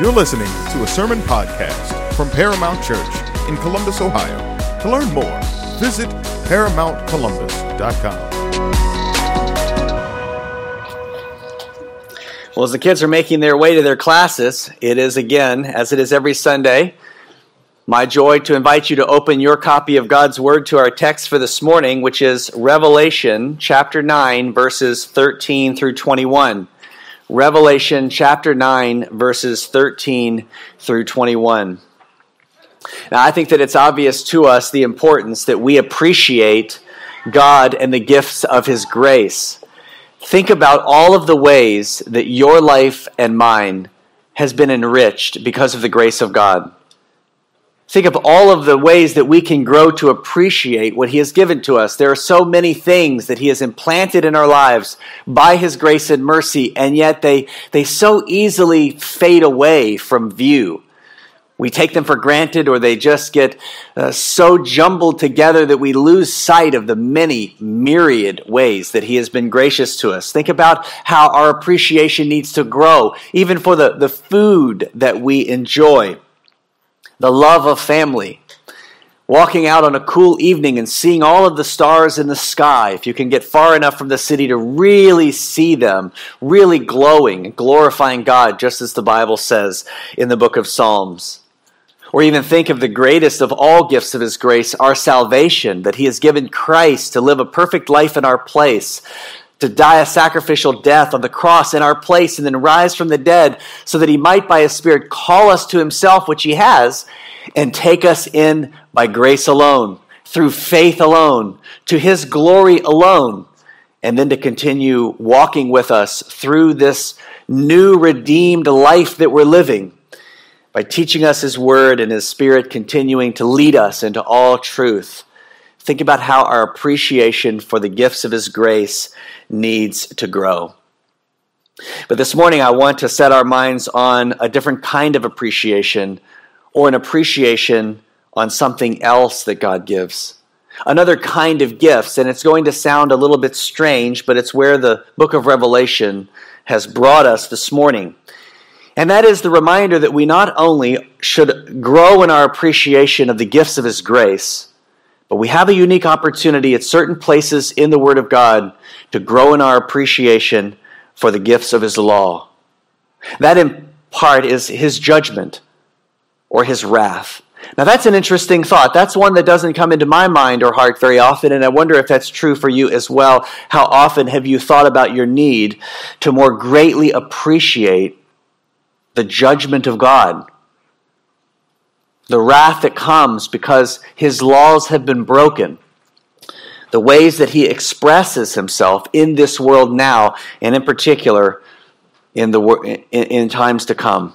You're listening to a sermon podcast from Paramount Church in Columbus, Ohio. To learn more, visit ParamountColumbus.com. Well, as the kids are making their way to their classes, it is again, as it is every Sunday, my joy to invite you to open your copy of God's Word to our text for this morning, which is Revelation chapter 9, verses 13 through 21. Revelation chapter 9, verses 13 through 21. Now, I think that it's obvious to us the importance that we appreciate God and the gifts of His grace. Think about all of the ways that your life and mine has been enriched because of the grace of God. Think of all of the ways that we can grow to appreciate what He has given to us. There are so many things that He has implanted in our lives by His grace and mercy, and yet they, they so easily fade away from view. We take them for granted, or they just get uh, so jumbled together that we lose sight of the many myriad ways that He has been gracious to us. Think about how our appreciation needs to grow, even for the, the food that we enjoy the love of family, walking out on a cool evening and seeing all of the stars in the sky, if you can get far enough from the city to really see them, really glowing glorifying God, just as the Bible says in the book of Psalms. Or even think of the greatest of all gifts of His grace, our salvation, that He has given Christ to live a perfect life in our place, to die a sacrificial death on the cross in our place and then rise from the dead so that he might by his spirit call us to himself which he has and take us in by grace alone through faith alone to his glory alone and then to continue walking with us through this new redeemed life that we're living by teaching us his word and his spirit continuing to lead us into all truth Think about how our appreciation for the gifts of His grace needs to grow. But this morning, I want to set our minds on a different kind of appreciation or an appreciation on something else that God gives. Another kind of gifts, and it's going to sound a little bit strange, but it's where the book of Revelation has brought us this morning. And that is the reminder that we not only should grow in our appreciation of the gifts of His grace, but we have a unique opportunity at certain places in the Word of God to grow in our appreciation for the gifts of His law. That, in part, is His judgment or His wrath. Now, that's an interesting thought. That's one that doesn't come into my mind or heart very often, and I wonder if that's true for you as well. How often have you thought about your need to more greatly appreciate the judgment of God? The wrath that comes because his laws have been broken, the ways that he expresses himself in this world now, and in particular in, the, in, in times to come.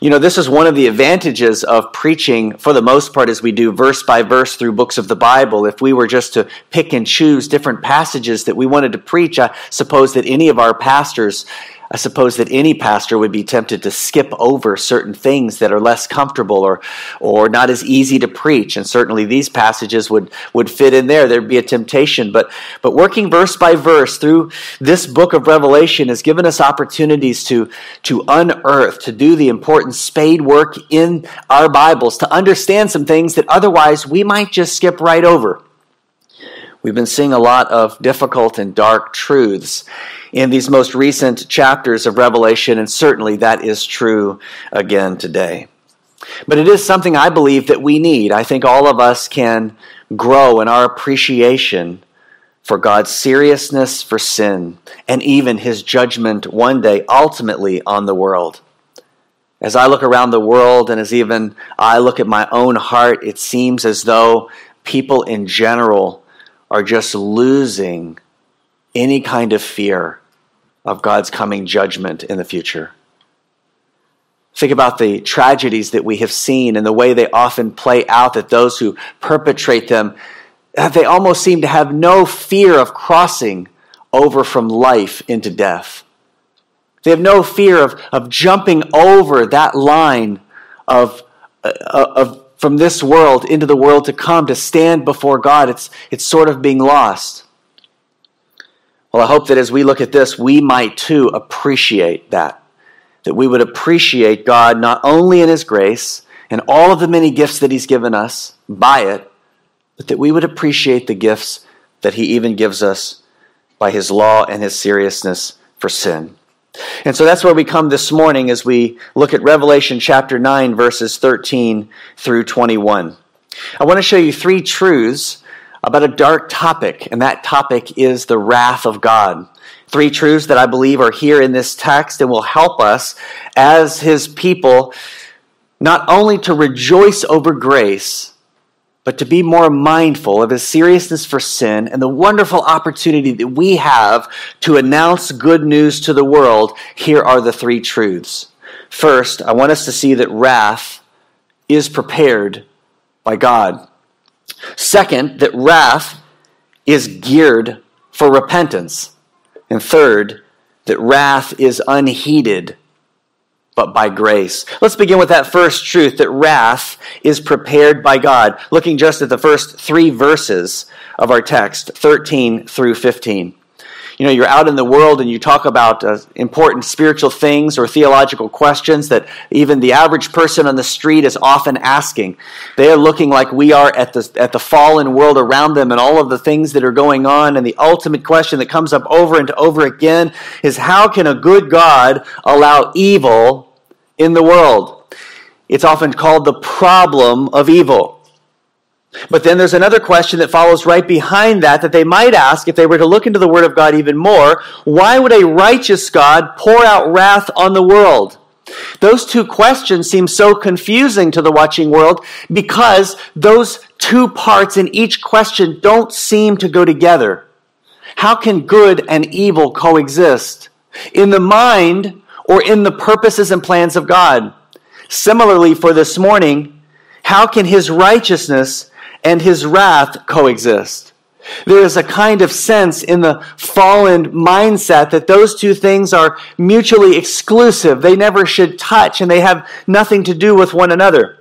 You know, this is one of the advantages of preaching, for the most part, as we do verse by verse through books of the Bible. If we were just to pick and choose different passages that we wanted to preach, I suppose that any of our pastors I suppose that any pastor would be tempted to skip over certain things that are less comfortable or, or not as easy to preach. And certainly these passages would, would fit in there. There'd be a temptation. But, but working verse by verse through this book of Revelation has given us opportunities to, to unearth, to do the important spade work in our Bibles, to understand some things that otherwise we might just skip right over. We've been seeing a lot of difficult and dark truths in these most recent chapters of Revelation, and certainly that is true again today. But it is something I believe that we need. I think all of us can grow in our appreciation for God's seriousness for sin and even his judgment one day ultimately on the world. As I look around the world and as even I look at my own heart, it seems as though people in general are just losing any kind of fear of God's coming judgment in the future. Think about the tragedies that we have seen and the way they often play out, that those who perpetrate them, they almost seem to have no fear of crossing over from life into death. They have no fear of, of jumping over that line of, uh, of from this world into the world to come to stand before God. It's, it's sort of being lost. Well, I hope that as we look at this, we might too appreciate that. that we would appreciate God not only in His grace and all of the many gifts that He's given us by it, but that we would appreciate the gifts that He even gives us by His law and His seriousness for sin. And so that's where we come this morning as we look at Revelation chapter 9, verses 13 through 21. I want to show you three truths about a dark topic, and that topic is the wrath of God. Three truths that I believe are here in this text and will help us as His people not only to rejoice over grace, but to be more mindful of his seriousness for sin and the wonderful opportunity that we have to announce good news to the world, here are the three truths. First, I want us to see that wrath is prepared by God. Second, that wrath is geared for repentance. And third, that wrath is unheeded but by grace. Let's begin with that first truth that wrath is prepared by God. Looking just at the first three verses of our text, 13 through 15. You know, you're out in the world and you talk about uh, important spiritual things or theological questions that even the average person on the street is often asking. They are looking like we are at the, at the fallen world around them and all of the things that are going on. And the ultimate question that comes up over and over again is how can a good God allow evil in the world. It's often called the problem of evil. But then there's another question that follows right behind that that they might ask if they were to look into the Word of God even more. Why would a righteous God pour out wrath on the world? Those two questions seem so confusing to the watching world because those two parts in each question don't seem to go together. How can good and evil coexist? In the mind, or in the purposes and plans of God. Similarly, for this morning, how can his righteousness and his wrath coexist? There is a kind of sense in the fallen mindset that those two things are mutually exclusive. They never should touch and they have nothing to do with one another.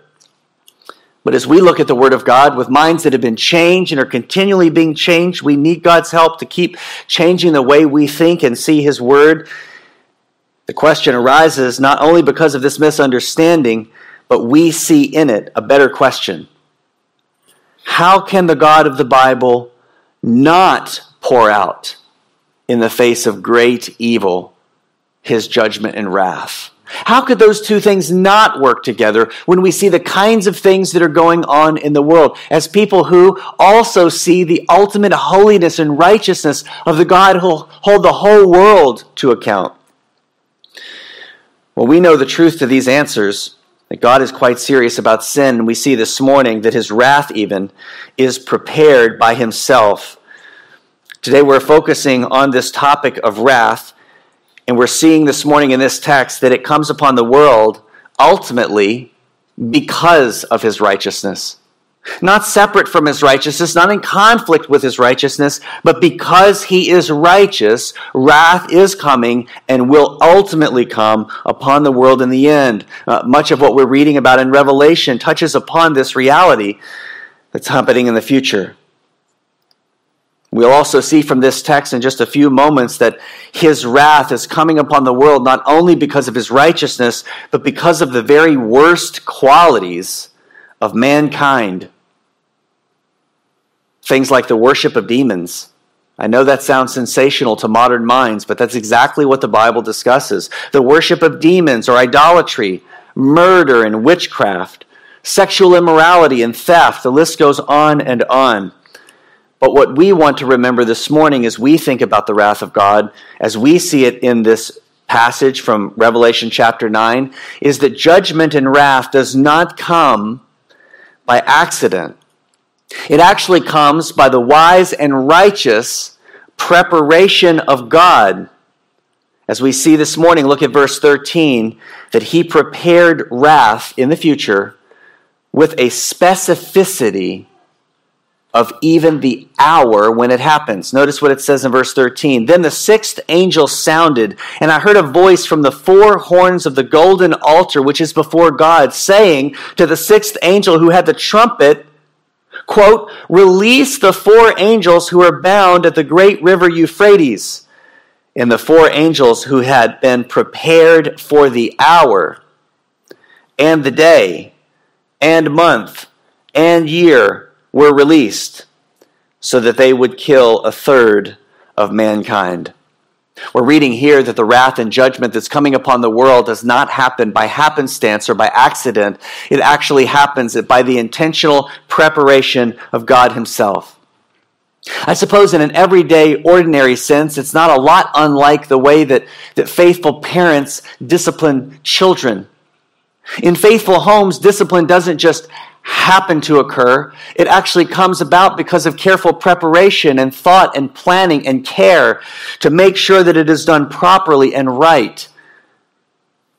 But as we look at the Word of God with minds that have been changed and are continually being changed, we need God's help to keep changing the way we think and see His Word the question arises not only because of this misunderstanding, but we see in it a better question. How can the God of the Bible not pour out in the face of great evil his judgment and wrath? How could those two things not work together when we see the kinds of things that are going on in the world as people who also see the ultimate holiness and righteousness of the God who hold the whole world to account? Well, we know the truth to these answers that God is quite serious about sin. We see this morning that his wrath, even, is prepared by himself. Today we're focusing on this topic of wrath, and we're seeing this morning in this text that it comes upon the world ultimately because of his righteousness not separate from his righteousness, not in conflict with his righteousness, but because he is righteous, wrath is coming and will ultimately come upon the world in the end. Uh, much of what we're reading about in Revelation touches upon this reality that's happening in the future. We'll also see from this text in just a few moments that his wrath is coming upon the world not only because of his righteousness, but because of the very worst qualities of mankind Things like the worship of demons. I know that sounds sensational to modern minds, but that's exactly what the Bible discusses. The worship of demons or idolatry, murder and witchcraft, sexual immorality and theft. The list goes on and on. But what we want to remember this morning as we think about the wrath of God, as we see it in this passage from Revelation chapter 9, is that judgment and wrath does not come by accident. It actually comes by the wise and righteous preparation of God. As we see this morning, look at verse 13, that he prepared wrath in the future with a specificity of even the hour when it happens. Notice what it says in verse 13. Then the sixth angel sounded, and I heard a voice from the four horns of the golden altar which is before God, saying to the sixth angel who had the trumpet, quote, release the four angels who are bound at the great river Euphrates. And the four angels who had been prepared for the hour and the day and month and year were released so that they would kill a third of mankind. We're reading here that the wrath and judgment that's coming upon the world does not happen by happenstance or by accident. It actually happens by the intentional preparation of God Himself. I suppose in an everyday, ordinary sense, it's not a lot unlike the way that, that faithful parents discipline children. In faithful homes, discipline doesn't just happen to occur. It actually comes about because of careful preparation and thought and planning and care to make sure that it is done properly and right.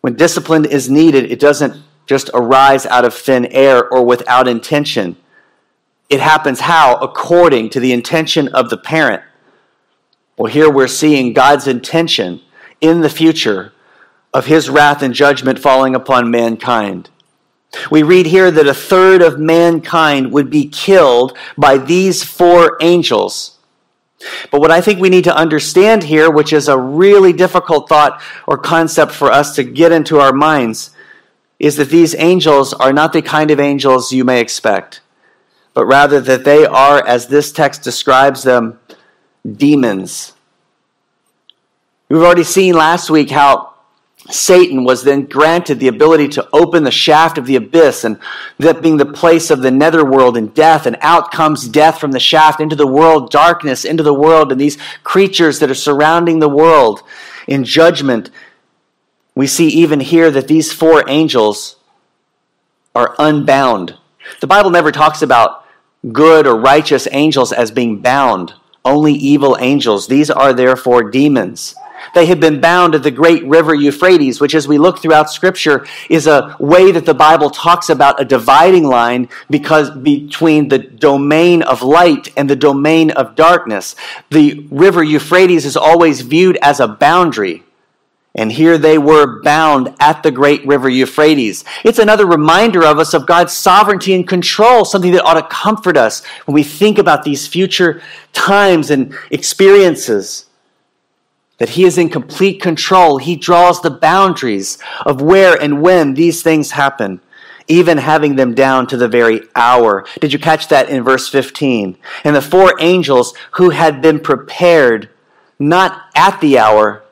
When discipline is needed, it doesn't just arise out of thin air or without intention. It happens how? According to the intention of the parent. Well, here we're seeing God's intention in the future of his wrath and judgment falling upon mankind. We read here that a third of mankind would be killed by these four angels. But what I think we need to understand here, which is a really difficult thought or concept for us to get into our minds, is that these angels are not the kind of angels you may expect, but rather that they are, as this text describes them, demons. We've already seen last week how Satan was then granted the ability to open the shaft of the abyss, and that being the place of the netherworld and death, and out comes death from the shaft into the world, darkness into the world, and these creatures that are surrounding the world in judgment. We see even here that these four angels are unbound. The Bible never talks about good or righteous angels as being bound, only evil angels. These are therefore demons. They had been bound at the great river Euphrates, which, as we look throughout Scripture, is a way that the Bible talks about a dividing line because between the domain of light and the domain of darkness. The river Euphrates is always viewed as a boundary. And here they were bound at the great river Euphrates. It's another reminder of us of God's sovereignty and control, something that ought to comfort us when we think about these future times and experiences that he is in complete control. He draws the boundaries of where and when these things happen, even having them down to the very hour. Did you catch that in verse 15? And the four angels who had been prepared not at the hour,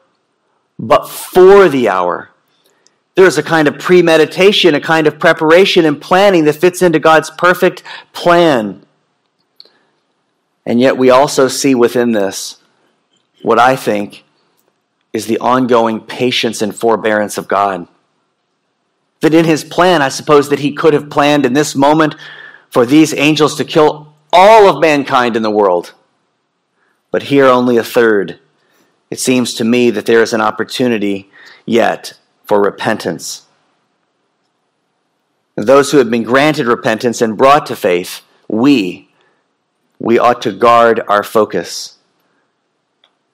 but for the hour. There's a kind of premeditation, a kind of preparation and planning that fits into God's perfect plan. And yet, we also see within this what I think is the ongoing patience and forbearance of God. That in his plan, I suppose that he could have planned in this moment for these angels to kill all of mankind in the world. But here, only a third. It seems to me that there is an opportunity yet for repentance. Those who have been granted repentance and brought to faith, we, we ought to guard our focus.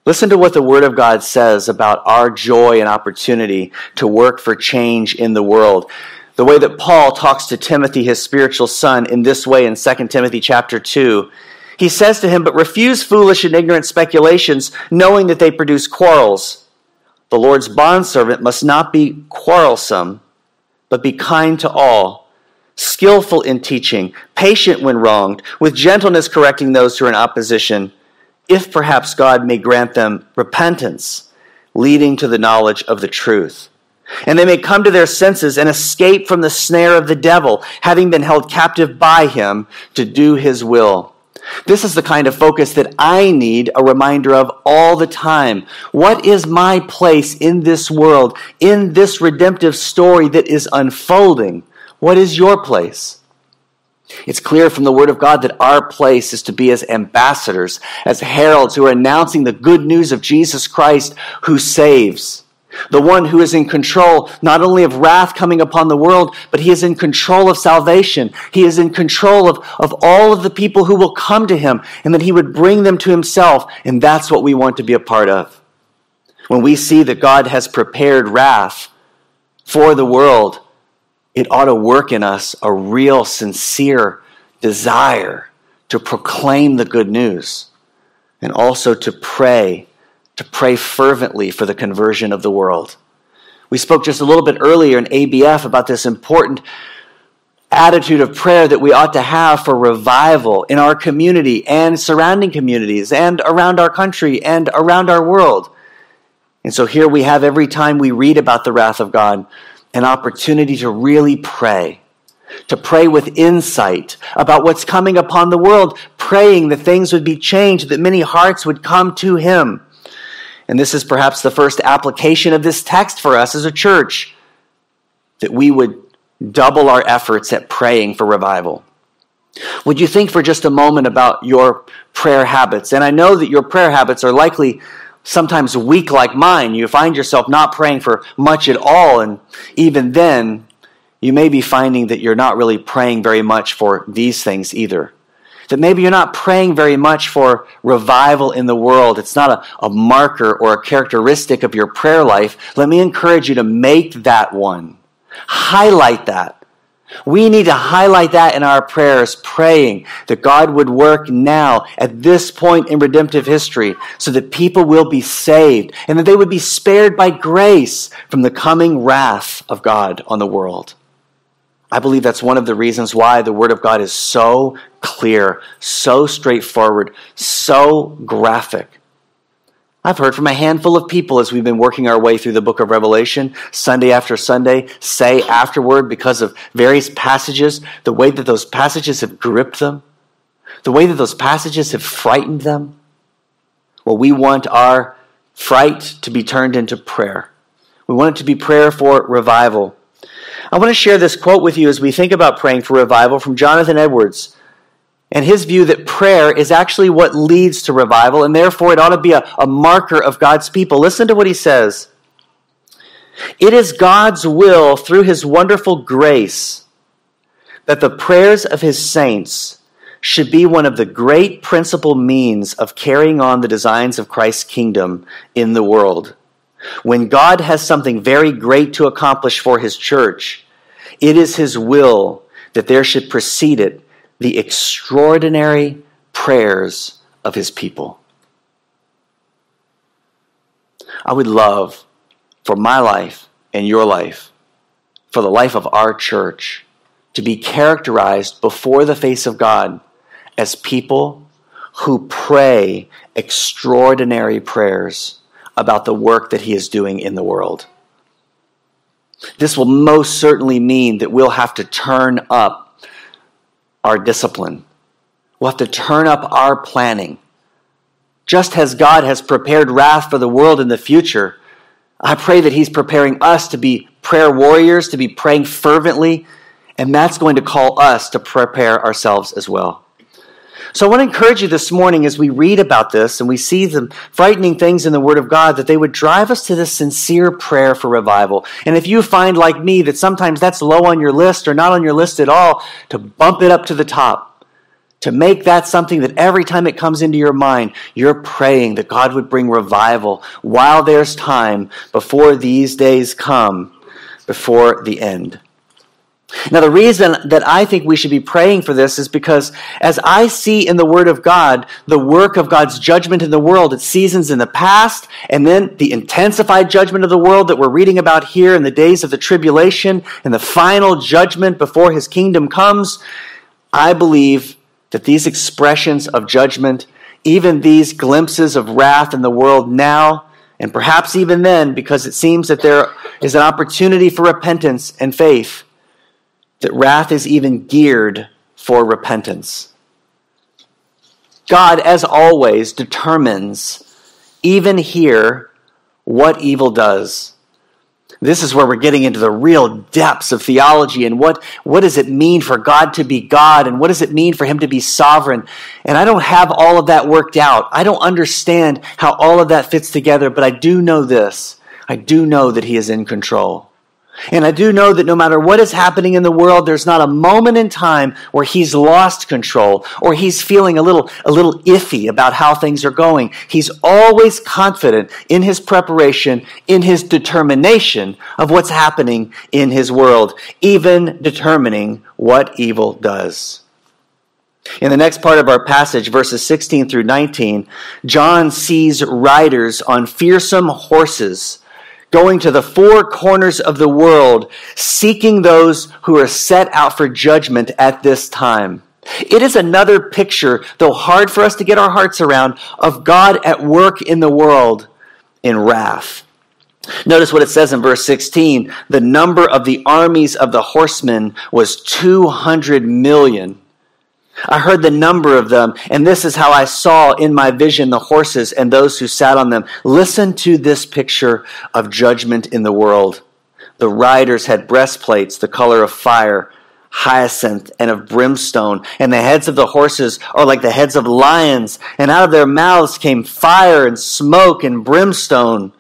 Listen to what the Word of God says about our joy and opportunity to work for change in the world. The way that Paul talks to Timothy, his spiritual son, in this way in 2 Timothy chapter 2. He says to him, But refuse foolish and ignorant speculations, knowing that they produce quarrels. The Lord's bondservant must not be quarrelsome, but be kind to all, skillful in teaching, patient when wronged, with gentleness correcting those who are in opposition if perhaps God may grant them repentance, leading to the knowledge of the truth. And they may come to their senses and escape from the snare of the devil, having been held captive by him to do his will. This is the kind of focus that I need a reminder of all the time. What is my place in this world, in this redemptive story that is unfolding? What is your place? It's clear from the Word of God that our place is to be as ambassadors, as heralds who are announcing the good news of Jesus Christ who saves. The one who is in control not only of wrath coming upon the world, but he is in control of salvation. He is in control of, of all of the people who will come to him, and that he would bring them to himself. And that's what we want to be a part of. When we see that God has prepared wrath for the world, it ought to work in us a real, sincere desire to proclaim the good news and also to pray to pray fervently for the conversion of the world. We spoke just a little bit earlier in ABF about this important attitude of prayer that we ought to have for revival in our community and surrounding communities and around our country and around our world. And so here we have every time we read about the wrath of God an opportunity to really pray, to pray with insight about what's coming upon the world, praying that things would be changed, that many hearts would come to Him. And this is perhaps the first application of this text for us as a church, that we would double our efforts at praying for revival. Would you think for just a moment about your prayer habits? And I know that your prayer habits are likely sometimes weak like mine. You find yourself not praying for much at all. And even then, you may be finding that you're not really praying very much for these things either. That maybe you're not praying very much for revival in the world. It's not a, a marker or a characteristic of your prayer life. Let me encourage you to make that one. Highlight that. We need to highlight that in our prayers, praying that God would work now at this point in redemptive history so that people will be saved and that they would be spared by grace from the coming wrath of God on the world. I believe that's one of the reasons why the Word of God is so clear, so straightforward, so graphic. I've heard from a handful of people as we've been working our way through the book of Revelation, Sunday after Sunday, say afterward, because of various passages, the way that those passages have gripped them, the way that those passages have frightened them. Well, we want our fright to be turned into prayer. We want it to be prayer for revival. I want to share this quote with you as we think about praying for revival from Jonathan Edwards and his view that prayer is actually what leads to revival, and therefore it ought to be a, a marker of God's people. Listen to what he says. It is God's will, through his wonderful grace, that the prayers of his saints should be one of the great principal means of carrying on the designs of Christ's kingdom in the world. When God has something very great to accomplish for his church, it is his will that there should precede it the extraordinary prayers of his people. I would love for my life and your life, for the life of our church, to be characterized before the face of God as people who pray extraordinary prayers about the work that He is doing in the world. This will most certainly mean that we'll have to turn up our discipline. We'll have to turn up our planning. Just as God has prepared wrath for the world in the future, I pray that He's preparing us to be prayer warriors, to be praying fervently, and that's going to call us to prepare ourselves as well. So I want to encourage you this morning as we read about this and we see the frightening things in the Word of God that they would drive us to this sincere prayer for revival. And if you find, like me, that sometimes that's low on your list or not on your list at all, to bump it up to the top. To make that something that every time it comes into your mind, you're praying that God would bring revival while there's time before these days come, before the end. Now, the reason that I think we should be praying for this is because as I see in the Word of God the work of God's judgment in the world at seasons in the past, and then the intensified judgment of the world that we're reading about here in the days of the tribulation and the final judgment before His kingdom comes, I believe that these expressions of judgment, even these glimpses of wrath in the world now, and perhaps even then, because it seems that there is an opportunity for repentance and faith that wrath is even geared for repentance. God, as always, determines, even here, what evil does. This is where we're getting into the real depths of theology and what, what does it mean for God to be God and what does it mean for Him to be sovereign. And I don't have all of that worked out. I don't understand how all of that fits together, but I do know this. I do know that He is in control. And I do know that no matter what is happening in the world, there's not a moment in time where he's lost control or he's feeling a little, a little iffy about how things are going. He's always confident in his preparation, in his determination of what's happening in his world, even determining what evil does. In the next part of our passage, verses 16 through 19, John sees riders on fearsome horses going to the four corners of the world, seeking those who are set out for judgment at this time. It is another picture, though hard for us to get our hearts around, of God at work in the world in wrath. Notice what it says in verse 16 the number of the armies of the horsemen was 200 million. I heard the number of them, and this is how I saw in my vision the horses and those who sat on them. Listen to this picture of judgment in the world. The riders had breastplates the color of fire, hyacinth, and of brimstone, and the heads of the horses are like the heads of lions, and out of their mouths came fire and smoke and brimstone.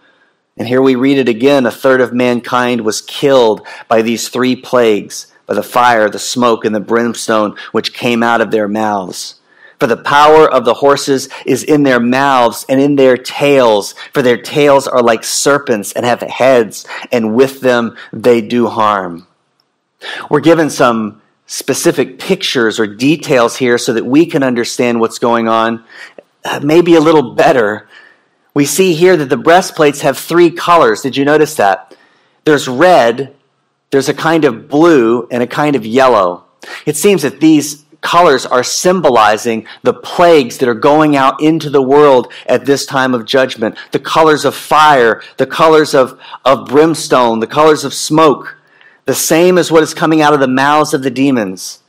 And here we read it again a third of mankind was killed by these three plagues by the fire, the smoke, and the brimstone which came out of their mouths. For the power of the horses is in their mouths and in their tails, for their tails are like serpents and have heads, and with them they do harm. We're given some specific pictures or details here so that we can understand what's going on uh, maybe a little better. We see here that the breastplates have three colors. Did you notice that? There's red, there's a kind of blue and a kind of yellow. It seems that these colors are symbolizing the plagues that are going out into the world at this time of judgment. The colors of fire, the colors of, of brimstone, the colors of smoke, the same as what is coming out of the mouths of the demons.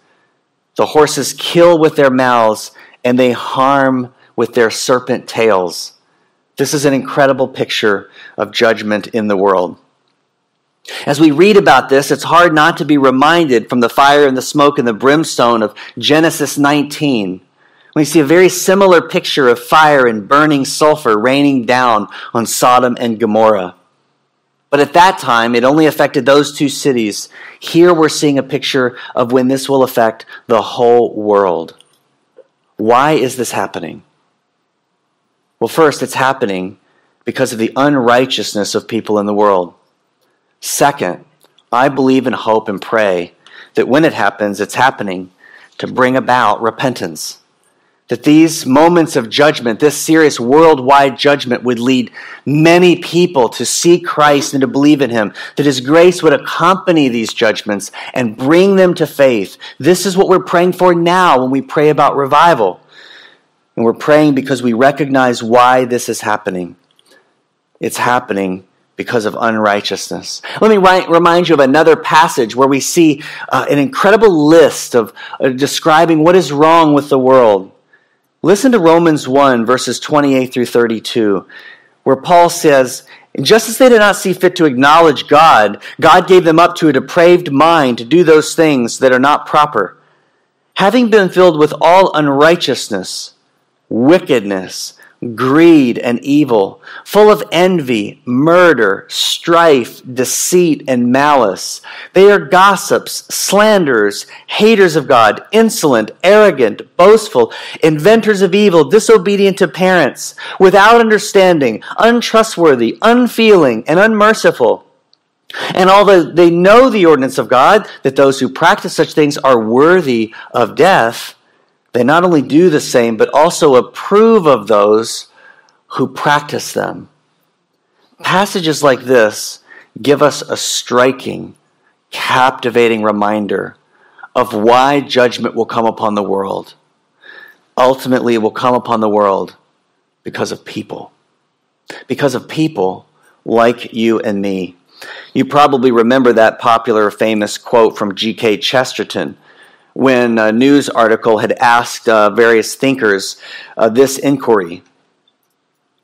The horses kill with their mouths and they harm with their serpent tails. This is an incredible picture of judgment in the world. As we read about this, it's hard not to be reminded from the fire and the smoke and the brimstone of Genesis 19. We see a very similar picture of fire and burning sulfur raining down on Sodom and Gomorrah. But at that time, it only affected those two cities. Here we're seeing a picture of when this will affect the whole world. Why is this happening? Well, first, it's happening because of the unrighteousness of people in the world. Second, I believe and hope and pray that when it happens, it's happening to bring about repentance. That these moments of judgment, this serious worldwide judgment, would lead many people to see Christ and to believe in Him. That His grace would accompany these judgments and bring them to faith. This is what we're praying for now when we pray about revival. And we're praying because we recognize why this is happening. It's happening because of unrighteousness. Let me remind you of another passage where we see uh, an incredible list of uh, describing what is wrong with the world. Listen to Romans 1, verses 28 through 32, where Paul says, just as they did not see fit to acknowledge God, God gave them up to a depraved mind to do those things that are not proper. Having been filled with all unrighteousness, wickedness, greed, and evil, full of envy, murder, strife, deceit, and malice. They are gossips, slanderers, haters of God, insolent, arrogant, boastful, inventors of evil, disobedient to parents, without understanding, untrustworthy, unfeeling, and unmerciful. And although they know the ordinance of God, that those who practice such things are worthy of death, they not only do the same, but also approve of those who practice them. Passages like this give us a striking, captivating reminder of why judgment will come upon the world. Ultimately, it will come upon the world because of people. Because of people like you and me. You probably remember that popular, famous quote from G.K. Chesterton when a news article had asked uh, various thinkers uh, this inquiry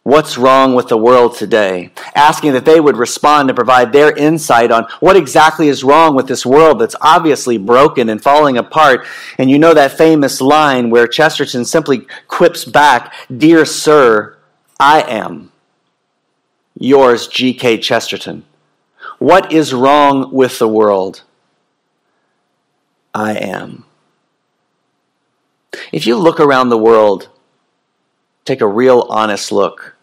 What's wrong with the world today? Asking that they would respond and provide their insight on what exactly is wrong with this world that's obviously broken and falling apart. And you know that famous line where Chesterton simply quips back, Dear Sir, I am. Yours, G.K. Chesterton. What is wrong with the world? I am. If you look around the world, take a real honest look,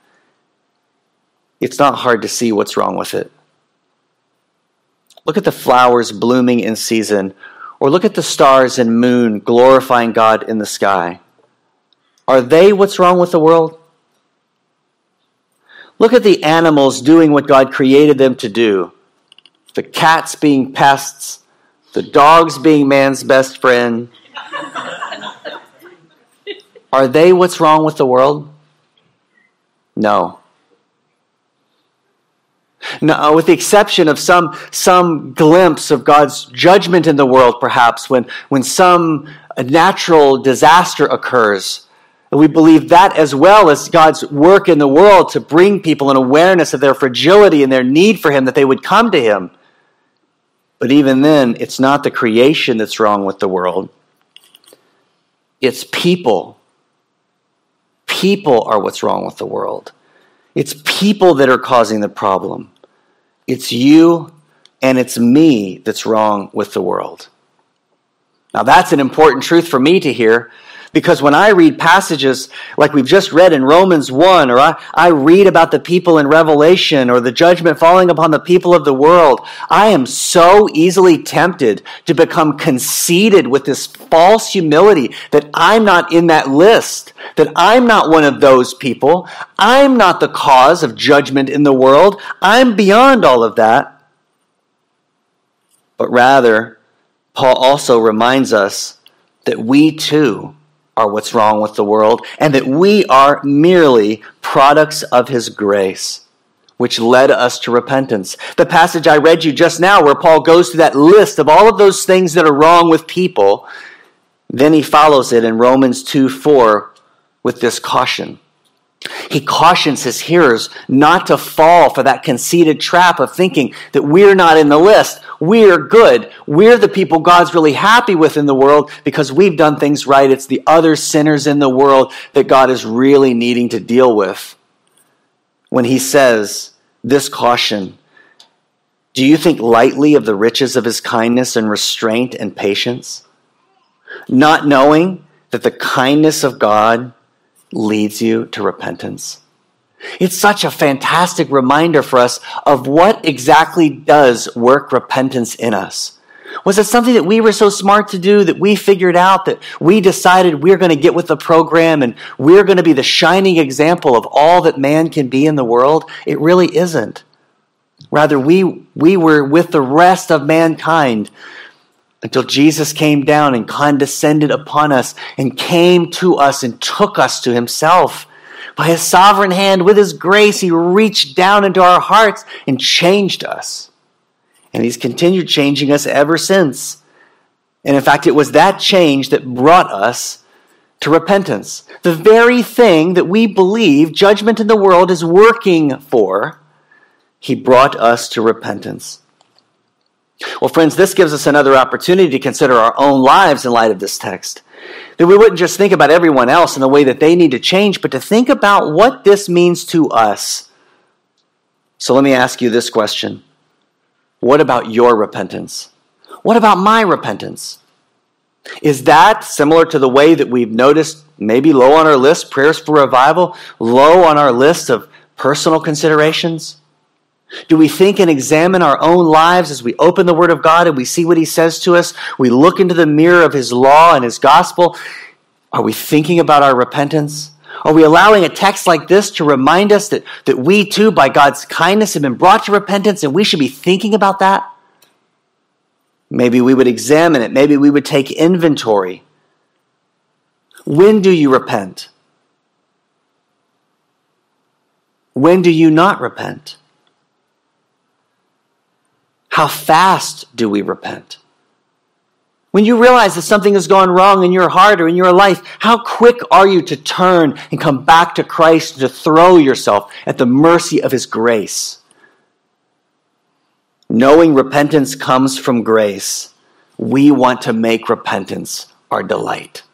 it's not hard to see what's wrong with it. Look at the flowers blooming in season Or look at the stars and moon glorifying God in the sky. Are they what's wrong with the world? Look at the animals doing what God created them to do the cats being pests, the dogs being man's best friend. Are they what's wrong with the world? No. No, uh, with the exception of some, some glimpse of God's judgment in the world, perhaps, when, when some natural disaster occurs we believe that as well as God's work in the world to bring people an awareness of their fragility and their need for Him, that they would come to Him. But even then, it's not the creation that's wrong with the world, it's people. People are what's wrong with the world. It's people that are causing the problem. It's you and it's me that's wrong with the world. Now, that's an important truth for me to hear because when I read passages like we've just read in Romans 1, or I, I read about the people in Revelation, or the judgment falling upon the people of the world, I am so easily tempted to become conceited with this false humility that I'm not in that list, that I'm not one of those people. I'm not the cause of judgment in the world. I'm beyond all of that. But rather, Paul also reminds us that we too are what's wrong with the world, and that we are merely products of His grace, which led us to repentance. The passage I read you just now, where Paul goes through that list of all of those things that are wrong with people, then he follows it in Romans 2 4 with this caution. He cautions his hearers not to fall for that conceited trap of thinking that we're not in the list. We're good. We're the people God's really happy with in the world because we've done things right. It's the other sinners in the world that God is really needing to deal with. When he says this caution, do you think lightly of the riches of his kindness and restraint and patience? Not knowing that the kindness of God leads you to repentance. It's such a fantastic reminder for us of what exactly does work repentance in us. Was it something that we were so smart to do that we figured out that we decided we're going to get with the program and we're going to be the shining example of all that man can be in the world? It really isn't. Rather, we, we were with the rest of mankind until Jesus came down and condescended upon us and came to us and took us to himself. By his sovereign hand, with his grace, he reached down into our hearts and changed us. And he's continued changing us ever since. And in fact, it was that change that brought us to repentance. The very thing that we believe judgment in the world is working for, he brought us to repentance. Well, friends, this gives us another opportunity to consider our own lives in light of this text. That we wouldn't just think about everyone else and the way that they need to change, but to think about what this means to us. So let me ask you this question What about your repentance? What about my repentance? Is that similar to the way that we've noticed, maybe low on our list, prayers for revival, low on our list of personal considerations? Do we think and examine our own lives as we open the Word of God and we see what He says to us? We look into the mirror of His law and His gospel. Are we thinking about our repentance? Are we allowing a text like this to remind us that, that we too, by God's kindness, have been brought to repentance and we should be thinking about that? Maybe we would examine it. Maybe we would take inventory. When do you repent? When do you not repent? How fast do we repent? When you realize that something has gone wrong in your heart or in your life, how quick are you to turn and come back to Christ, and to throw yourself at the mercy of His grace? Knowing repentance comes from grace, we want to make repentance our delight.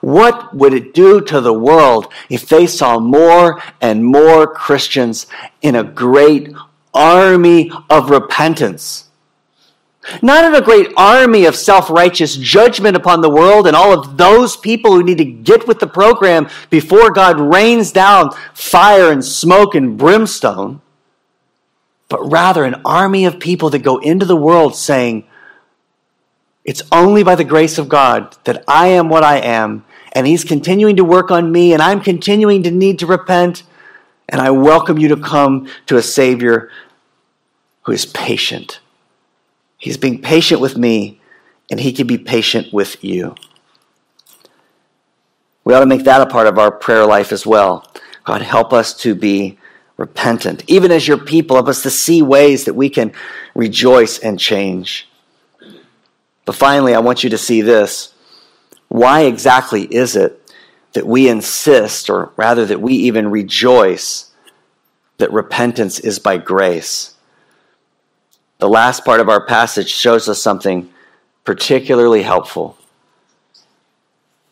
What would it do to the world if they saw more and more Christians in a great army of repentance. Not in a great army of self righteous judgment upon the world and all of those people who need to get with the program before God rains down fire and smoke and brimstone, but rather an army of people that go into the world saying, It's only by the grace of God that I am what I am, and He's continuing to work on me, and I'm continuing to need to repent. And I welcome you to come to a Savior who is patient. He's being patient with me, and He can be patient with you. We ought to make that a part of our prayer life as well. God, help us to be repentant. Even as your people, help us to see ways that we can rejoice and change. But finally, I want you to see this. Why exactly is it that we insist, or rather that we even rejoice, that repentance is by grace? The last part of our passage shows us something particularly helpful.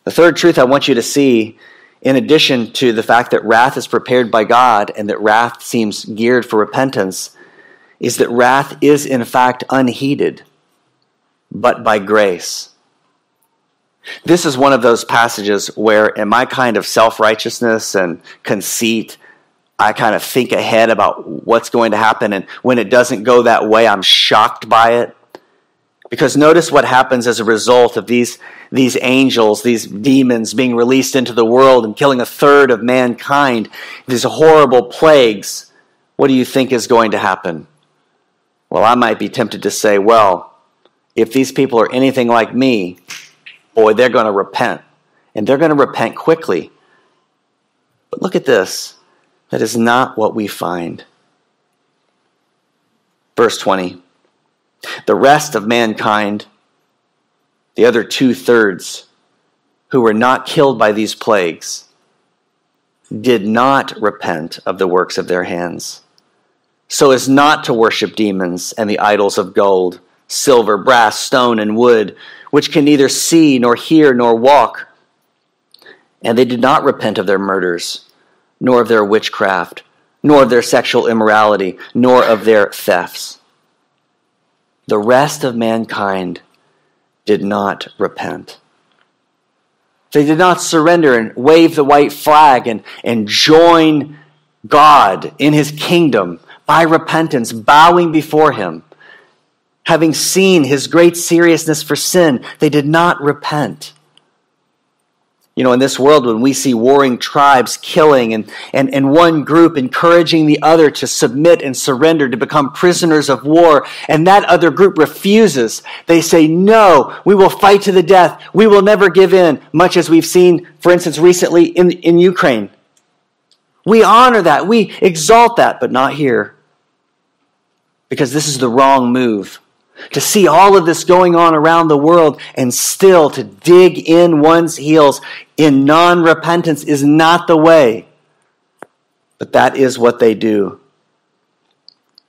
The third truth I want you to see, in addition to the fact that wrath is prepared by God and that wrath seems geared for repentance, is that wrath is in fact unheeded but by grace. This is one of those passages where, in my kind of self righteousness and conceit, I kind of think ahead about what's going to happen. And when it doesn't go that way, I'm shocked by it. Because notice what happens as a result of these, these angels, these demons being released into the world and killing a third of mankind, these horrible plagues. What do you think is going to happen? Well, I might be tempted to say, well, if these people are anything like me, boy, they're going to repent. And they're going to repent quickly. But look at this. That is not what we find. Verse 20 The rest of mankind, the other two thirds, who were not killed by these plagues, did not repent of the works of their hands, so as not to worship demons and the idols of gold silver, brass, stone, and wood, which can neither see, nor hear, nor walk. And they did not repent of their murders, nor of their witchcraft, nor of their sexual immorality, nor of their thefts. The rest of mankind did not repent. They did not surrender and wave the white flag and, and join God in his kingdom by repentance, bowing before him having seen his great seriousness for sin, they did not repent. You know, in this world, when we see warring tribes killing and, and, and one group encouraging the other to submit and surrender, to become prisoners of war, and that other group refuses, they say, No, we will fight to the death. We will never give in, much as we've seen, for instance, recently in, in Ukraine. We honor that, we exalt that, but not here. Because this is the wrong move to see all of this going on around the world and still to dig in one's heels in non repentance is not the way. But that is what they do.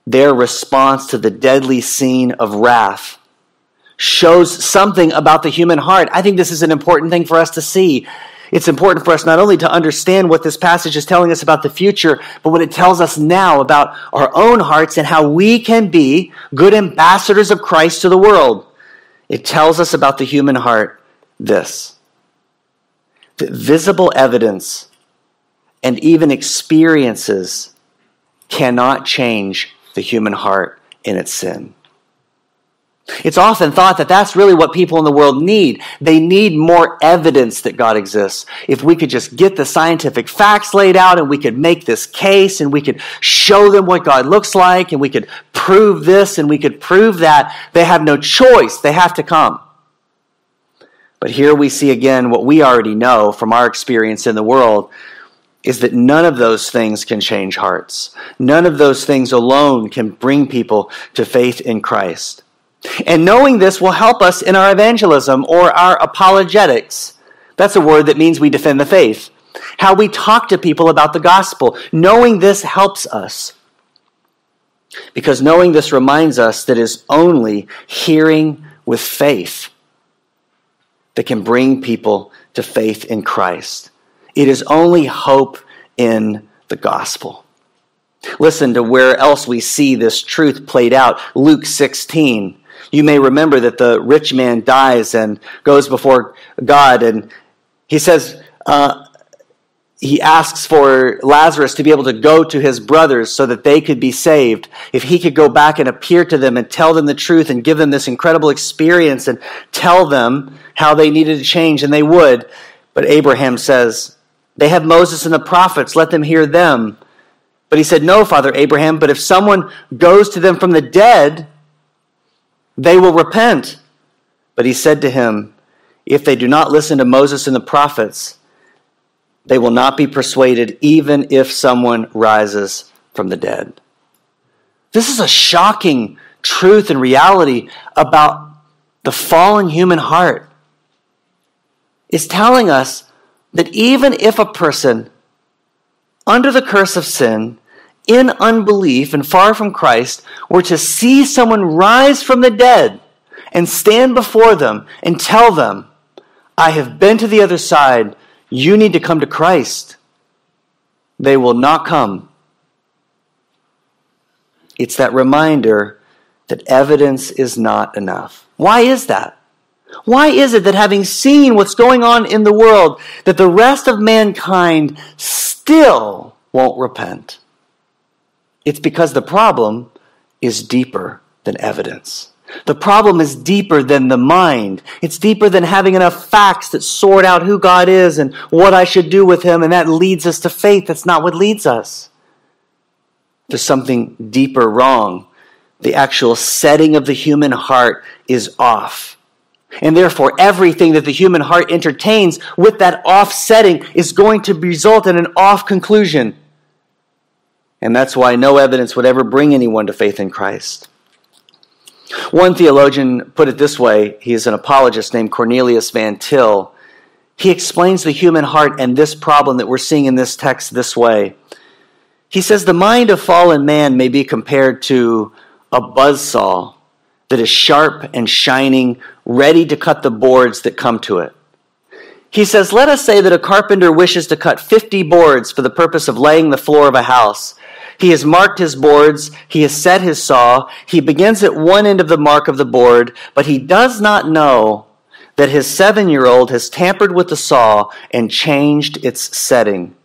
Their response to the deadly scene of wrath shows something about the human heart. I think this is an important thing for us to see. It's important for us not only to understand what this passage is telling us about the future, but what it tells us now about our own hearts and how we can be good ambassadors of Christ to the world. It tells us about the human heart this that visible evidence and even experiences cannot change the human heart in its sin. It's often thought that that's really what people in the world need. They need more evidence that God exists. If we could just get the scientific facts laid out and we could make this case and we could show them what God looks like and we could prove this and we could prove that, they have no choice. They have to come. But here we see again what we already know from our experience in the world is that none of those things can change hearts. None of those things alone can bring people to faith in Christ. And knowing this will help us in our evangelism or our apologetics. That's a word that means we defend the faith. How we talk to people about the gospel. Knowing this helps us. Because knowing this reminds us that it is only hearing with faith that can bring people to faith in Christ. It is only hope in the gospel. Listen to where else we see this truth played out. Luke 16. You may remember that the rich man dies and goes before God, and he says, uh, he asks for Lazarus to be able to go to his brothers so that they could be saved. If he could go back and appear to them and tell them the truth and give them this incredible experience and tell them how they needed to change, and they would. But Abraham says, They have Moses and the prophets, let them hear them. But he said, No, Father Abraham, but if someone goes to them from the dead, they will repent. But he said to him, If they do not listen to Moses and the prophets, they will not be persuaded even if someone rises from the dead. This is a shocking truth and reality about the fallen human heart. It's telling us that even if a person under the curse of sin, in unbelief and far from Christ, were to see someone rise from the dead and stand before them and tell them, I have been to the other side you need to come to Christ. They will not come. It's that reminder that evidence is not enough. Why is that? Why is it that having seen what's going on in the world, that the rest of mankind still won't repent? It's because the problem is deeper than evidence. The problem is deeper than the mind. It's deeper than having enough facts that sort out who God is and what I should do with Him, and that leads us to faith. That's not what leads us. There's something deeper wrong. The actual setting of the human heart is off. And therefore, everything that the human heart entertains with that off setting is going to result in an off conclusion. And that's why no evidence would ever bring anyone to faith in Christ. One theologian put it this way he is an apologist named Cornelius Van Til. He explains the human heart and this problem that we're seeing in this text this way. He says the mind of fallen man may be compared to a buzz saw that is sharp and shining, ready to cut the boards that come to it. He says, Let us say that a carpenter wishes to cut 50 boards for the purpose of laying the floor of a house. He has marked his boards. He has set his saw. He begins at one end of the mark of the board, but he does not know that his seven year old has tampered with the saw and changed its setting.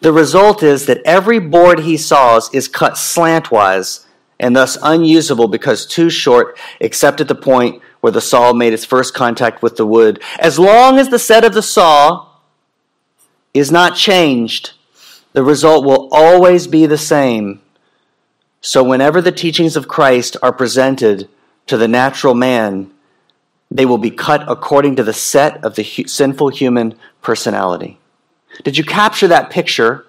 The result is that every board he saws is cut slantwise and thus unusable because too short, except at the point where the saw made its first contact with the wood. As long as the set of the saw is not changed, the result will always be the same. So, whenever the teachings of Christ are presented to the natural man, they will be cut according to the set of the hu- sinful human personality. Did you capture that picture?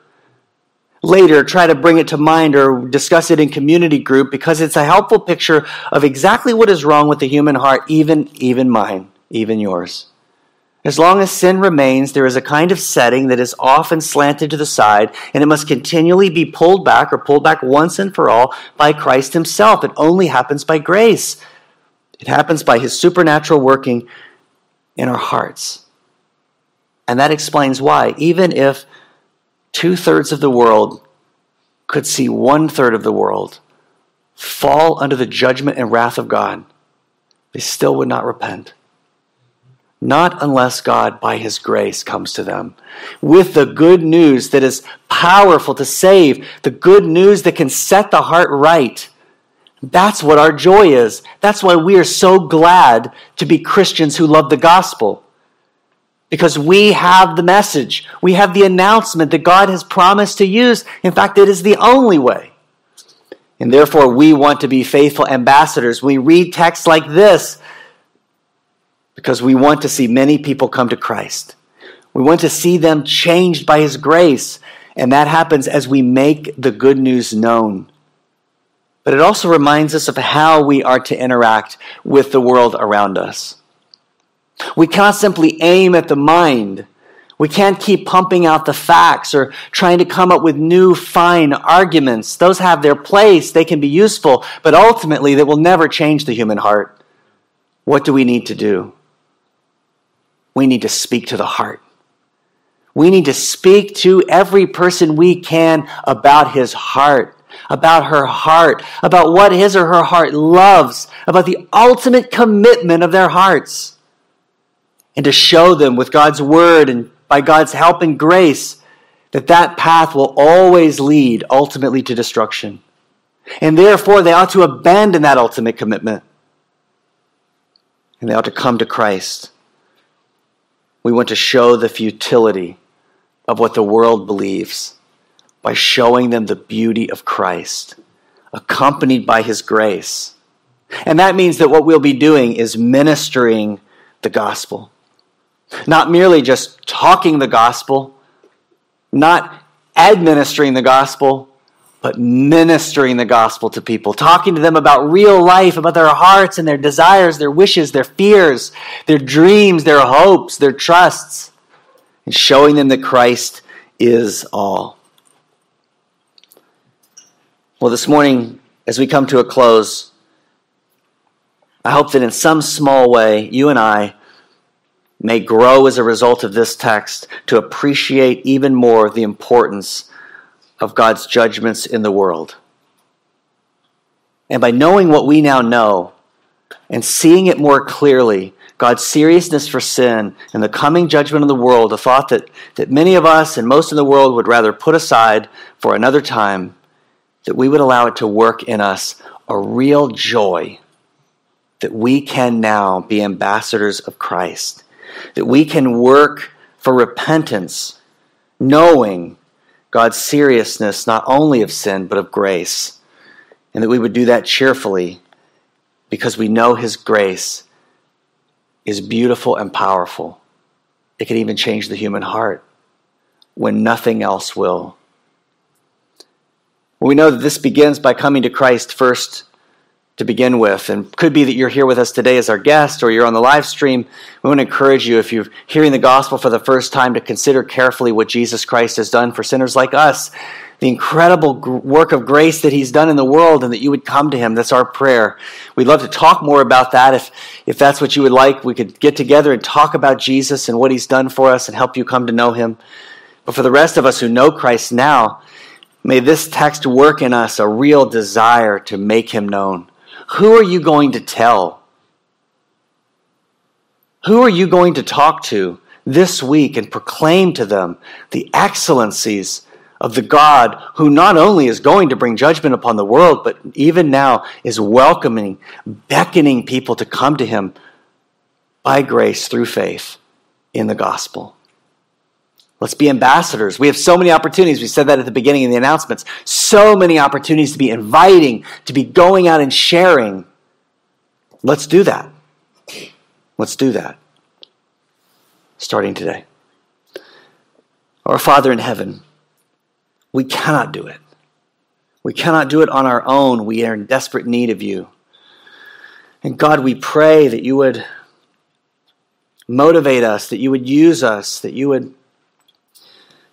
Later, try to bring it to mind or discuss it in community group because it's a helpful picture of exactly what is wrong with the human heart, even, even mine, even yours. As long as sin remains, there is a kind of setting that is often slanted to the side, and it must continually be pulled back or pulled back once and for all by Christ Himself. It only happens by grace, it happens by His supernatural working in our hearts. And that explains why, even if two thirds of the world could see one third of the world fall under the judgment and wrath of God, they still would not repent. Not unless God, by His grace, comes to them with the good news that is powerful to save, the good news that can set the heart right. That's what our joy is. That's why we are so glad to be Christians who love the gospel. Because we have the message, we have the announcement that God has promised to use. In fact, it is the only way. And therefore, we want to be faithful ambassadors. We read texts like this because we want to see many people come to Christ. We want to see them changed by His grace, and that happens as we make the good news known. But it also reminds us of how we are to interact with the world around us. We cannot simply aim at the mind. We can't keep pumping out the facts or trying to come up with new, fine arguments. Those have their place, they can be useful, but ultimately they will never change the human heart. What do we need to do? We need to speak to the heart. We need to speak to every person we can about his heart, about her heart, about what his or her heart loves, about the ultimate commitment of their hearts. And to show them with God's word and by God's help and grace that that path will always lead ultimately to destruction. And therefore, they ought to abandon that ultimate commitment. And they ought to come to Christ. We want to show the futility of what the world believes by showing them the beauty of Christ, accompanied by his grace. And that means that what we'll be doing is ministering the gospel. Not merely just talking the gospel, not administering the gospel, but ministering the gospel to people, talking to them about real life, about their hearts and their desires, their wishes, their fears, their dreams, their hopes, their trusts, and showing them that Christ is all. Well, this morning, as we come to a close, I hope that in some small way, you and I may grow as a result of this text to appreciate even more the importance of God's judgments in the world. And by knowing what we now know and seeing it more clearly, God's seriousness for sin and the coming judgment of the world, a thought that, that many of us and most in the world would rather put aside for another time, that we would allow it to work in us a real joy that we can now be ambassadors of Christ that we can work for repentance, knowing God's seriousness not only of sin, but of grace, and that we would do that cheerfully because we know His grace is beautiful and powerful. It can even change the human heart when nothing else will. We know that this begins by coming to Christ first to begin with. And could be that you're here with us today as our guest or you're on the live stream. We want to encourage you, if you're hearing the gospel for the first time, to consider carefully what Jesus Christ has done for sinners like us, the incredible work of grace that he's done in the world, and that you would come to him. That's our prayer. We'd love to talk more about that. If, if that's what you would like, we could get together and talk about Jesus and what he's done for us and help you come to know him. But for the rest of us who know Christ now, may this text work in us a real desire to make him known who are you going to tell? Who are you going to talk to this week and proclaim to them the excellencies of the God who not only is going to bring judgment upon the world, but even now is welcoming, beckoning people to come to Him by grace through faith in the gospel? Let's be ambassadors. We have so many opportunities. We said that at the beginning in the announcements. So many opportunities to be inviting, to be going out and sharing. Let's do that. Let's do that. Starting today. Our Father in heaven, we cannot do it. We cannot do it on our own. We are in desperate need of you. And God, we pray that you would motivate us, that you would use us, that you would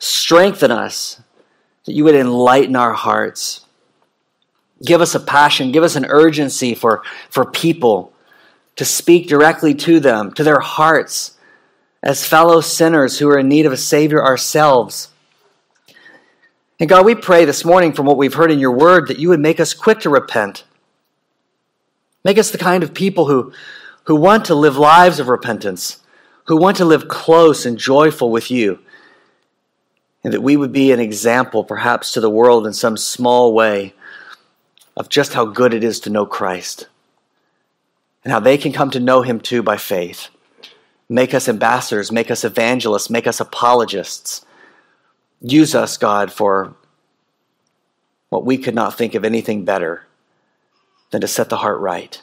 Strengthen us, that you would enlighten our hearts. Give us a passion, give us an urgency for, for people to speak directly to them, to their hearts, as fellow sinners who are in need of a Savior ourselves. And God, we pray this morning from what we've heard in your word that you would make us quick to repent. Make us the kind of people who, who want to live lives of repentance, who want to live close and joyful with you and that we would be an example, perhaps to the world in some small way, of just how good it is to know Christ and how they can come to know Him too by faith. Make us ambassadors, make us evangelists, make us apologists. Use us, God, for what we could not think of anything better than to set the heart right.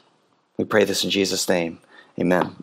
We pray this in Jesus' name. Amen.